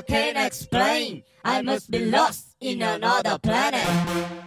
I can't explain. I must be lost in another planet.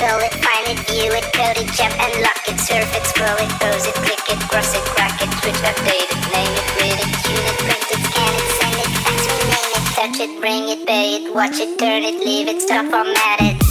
go it, find it, view it, code it, jump and lock it, surf it, scroll it, pose it, click it, cross it, crack it, switch, update it, name it, read it, tune it, print it, scan it, send it, fax, rename it, touch it, bring it, pay it, watch it, turn it, leave it, stop, format it.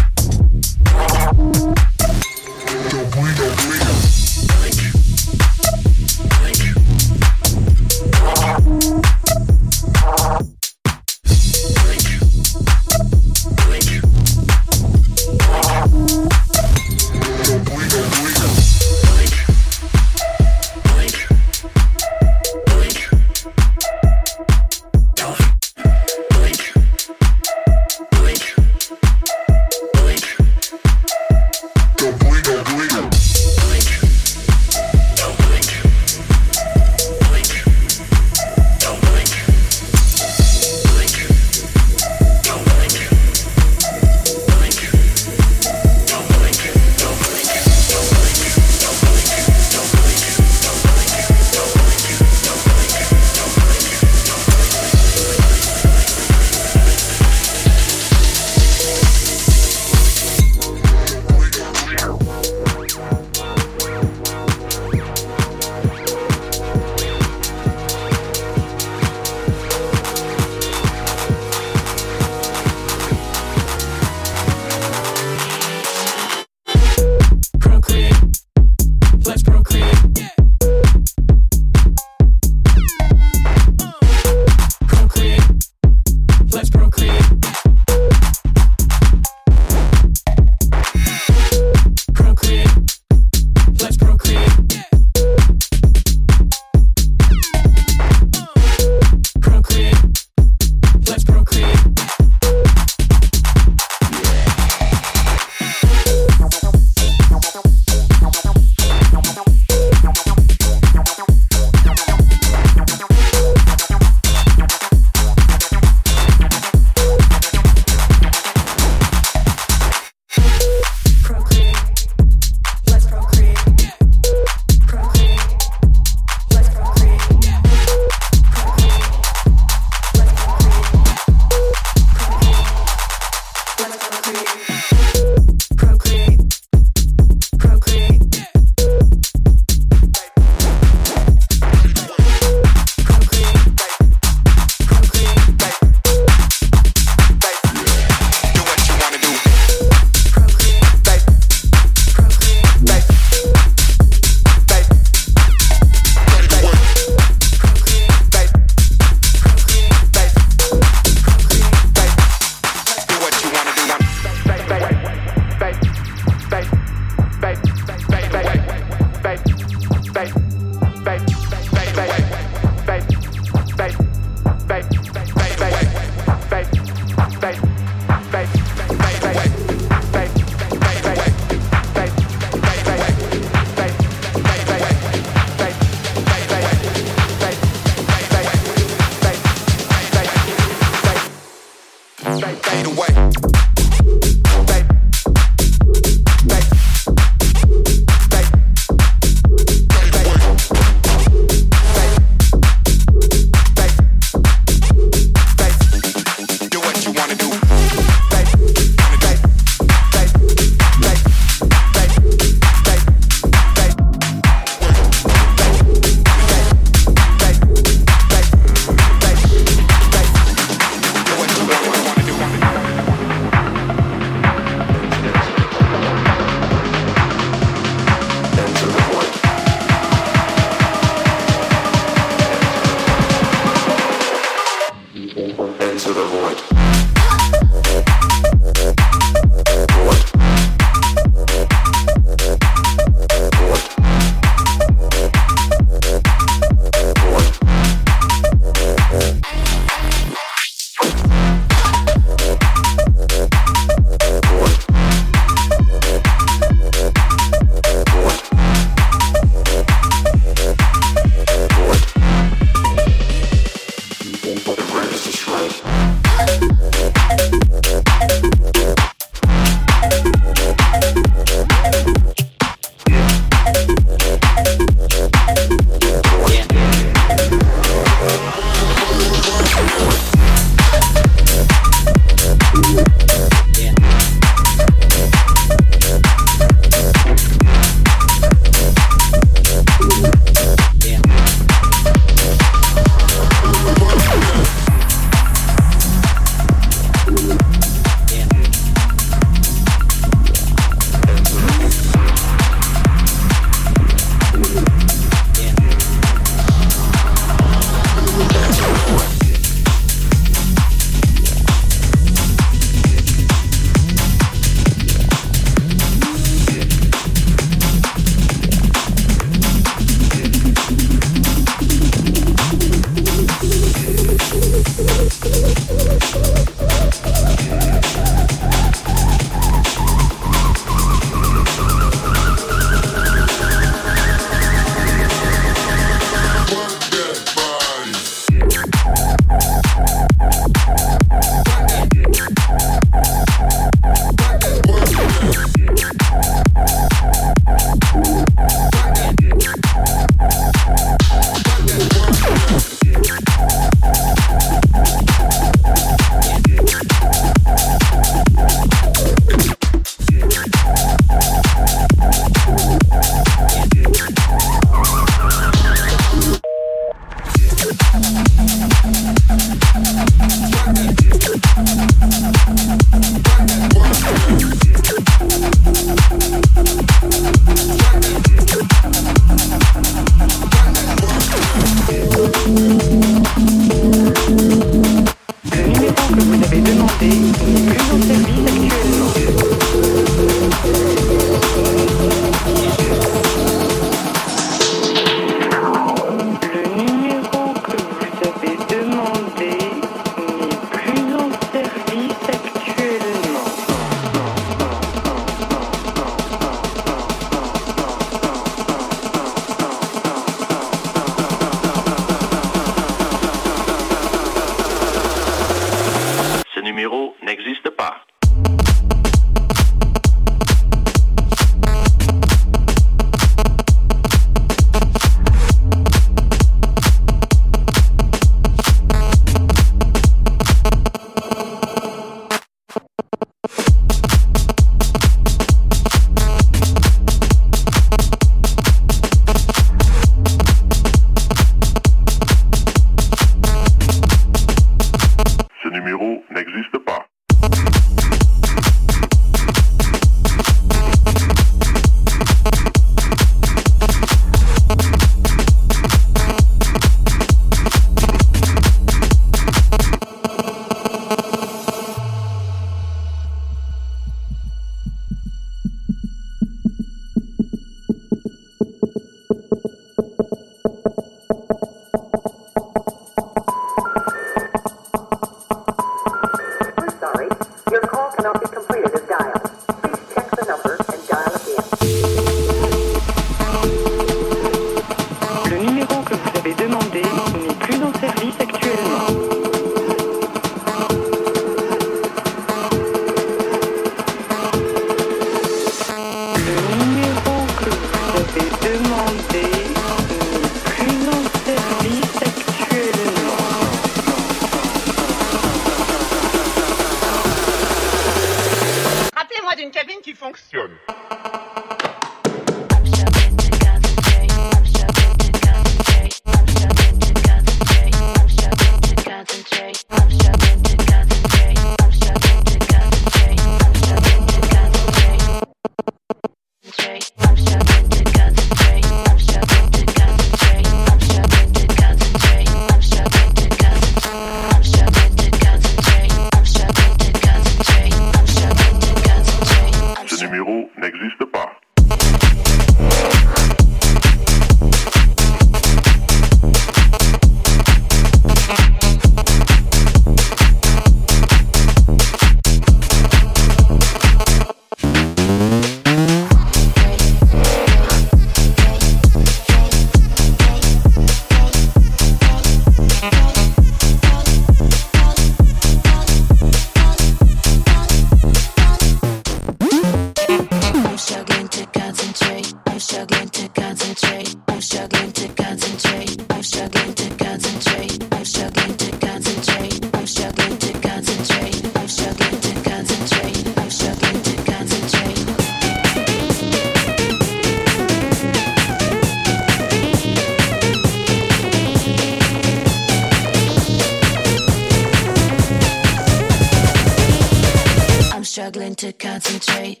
struggling to concentrate.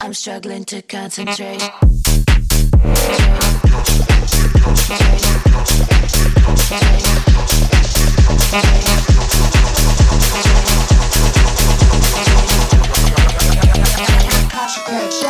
I'm struggling to concentrate. Concentrate.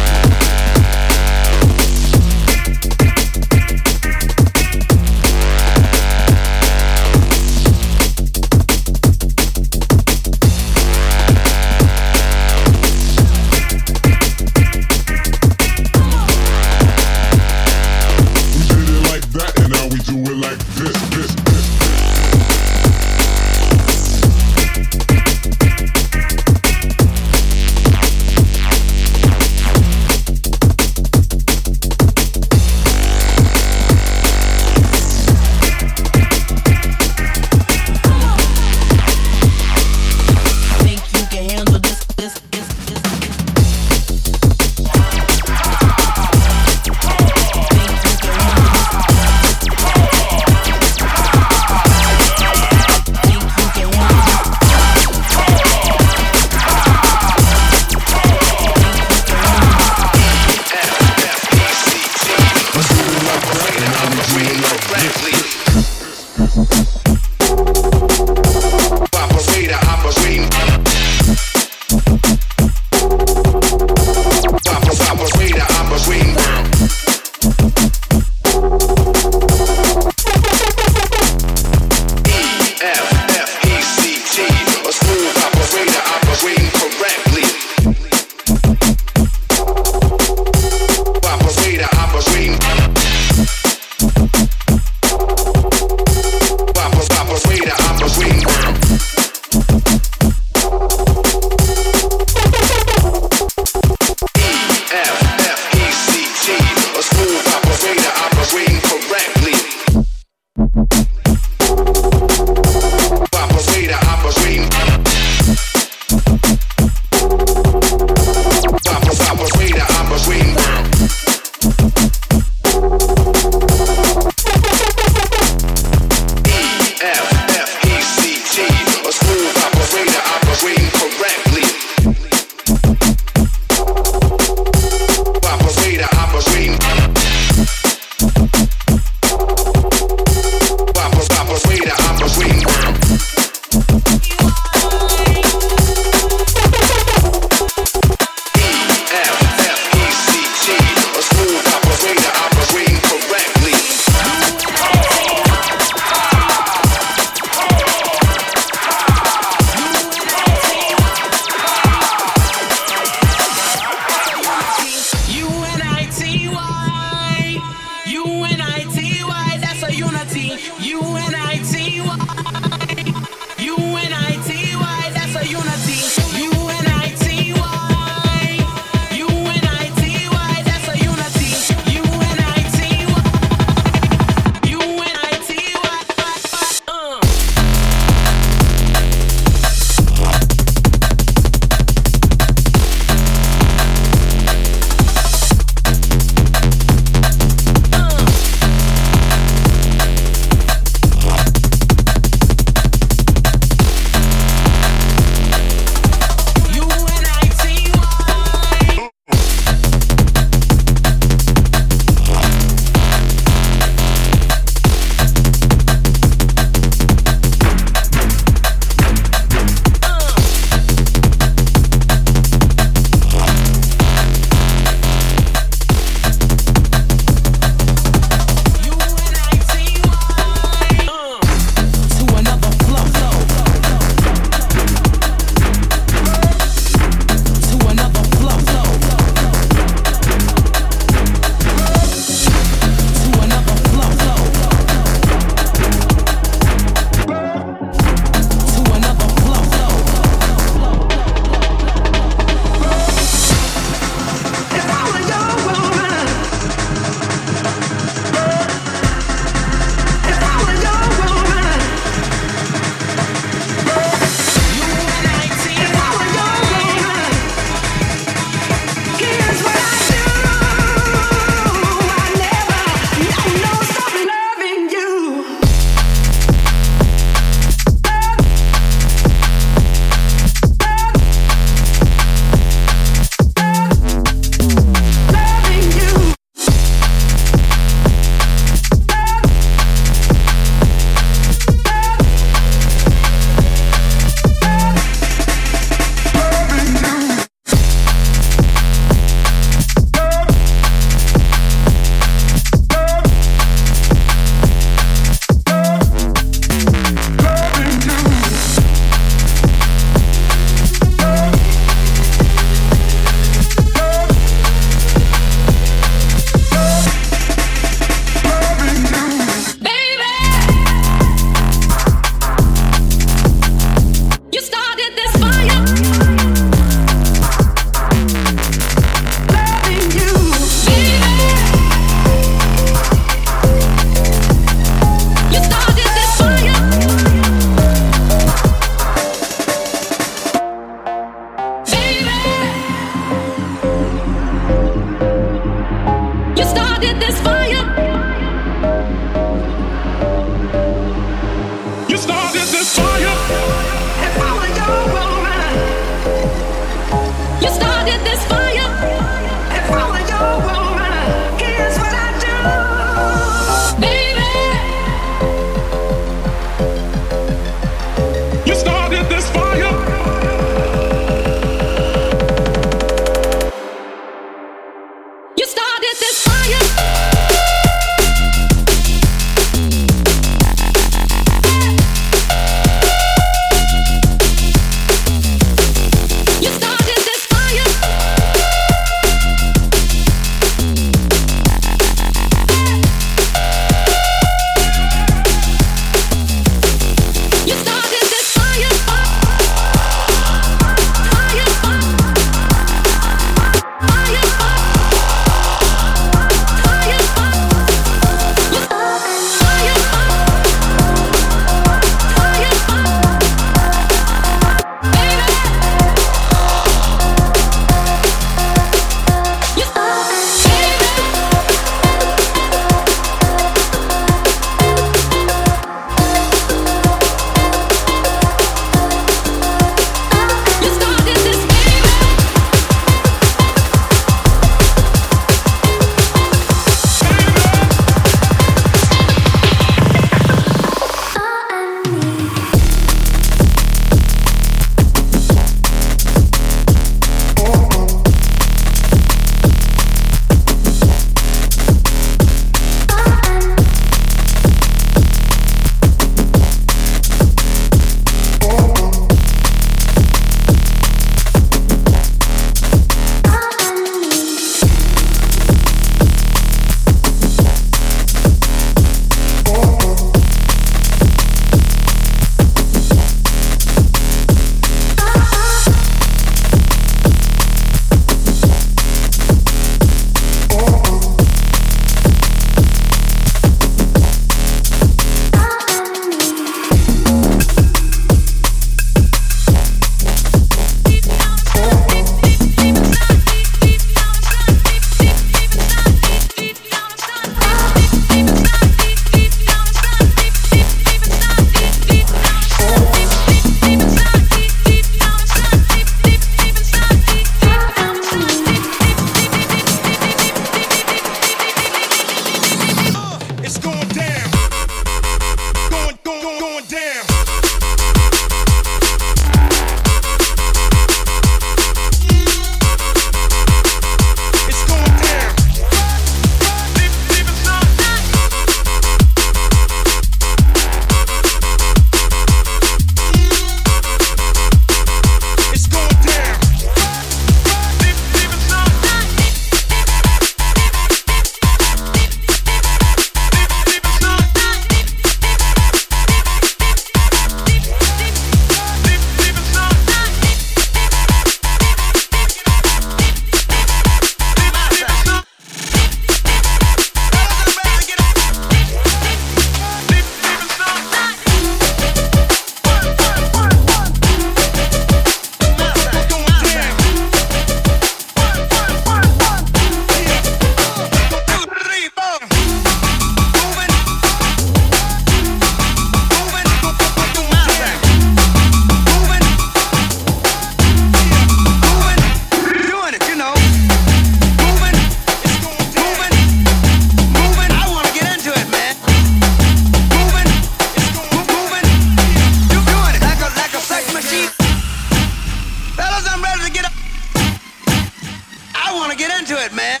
into it, man.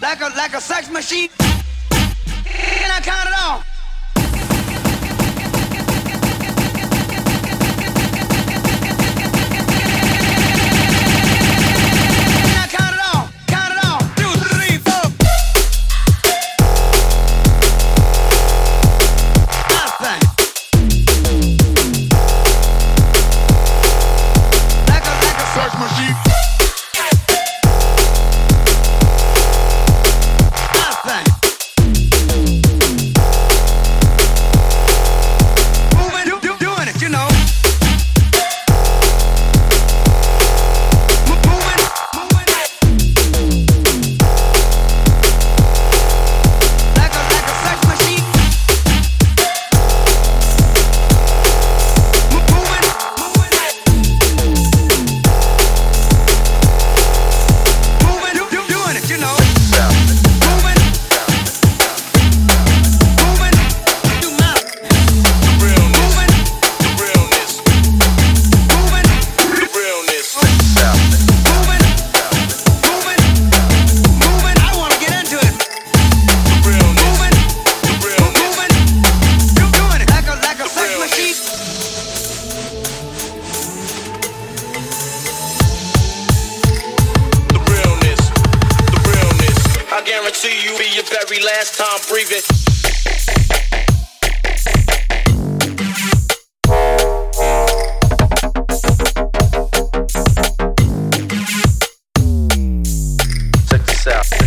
Like a like a sex machine. And I count it off. Out,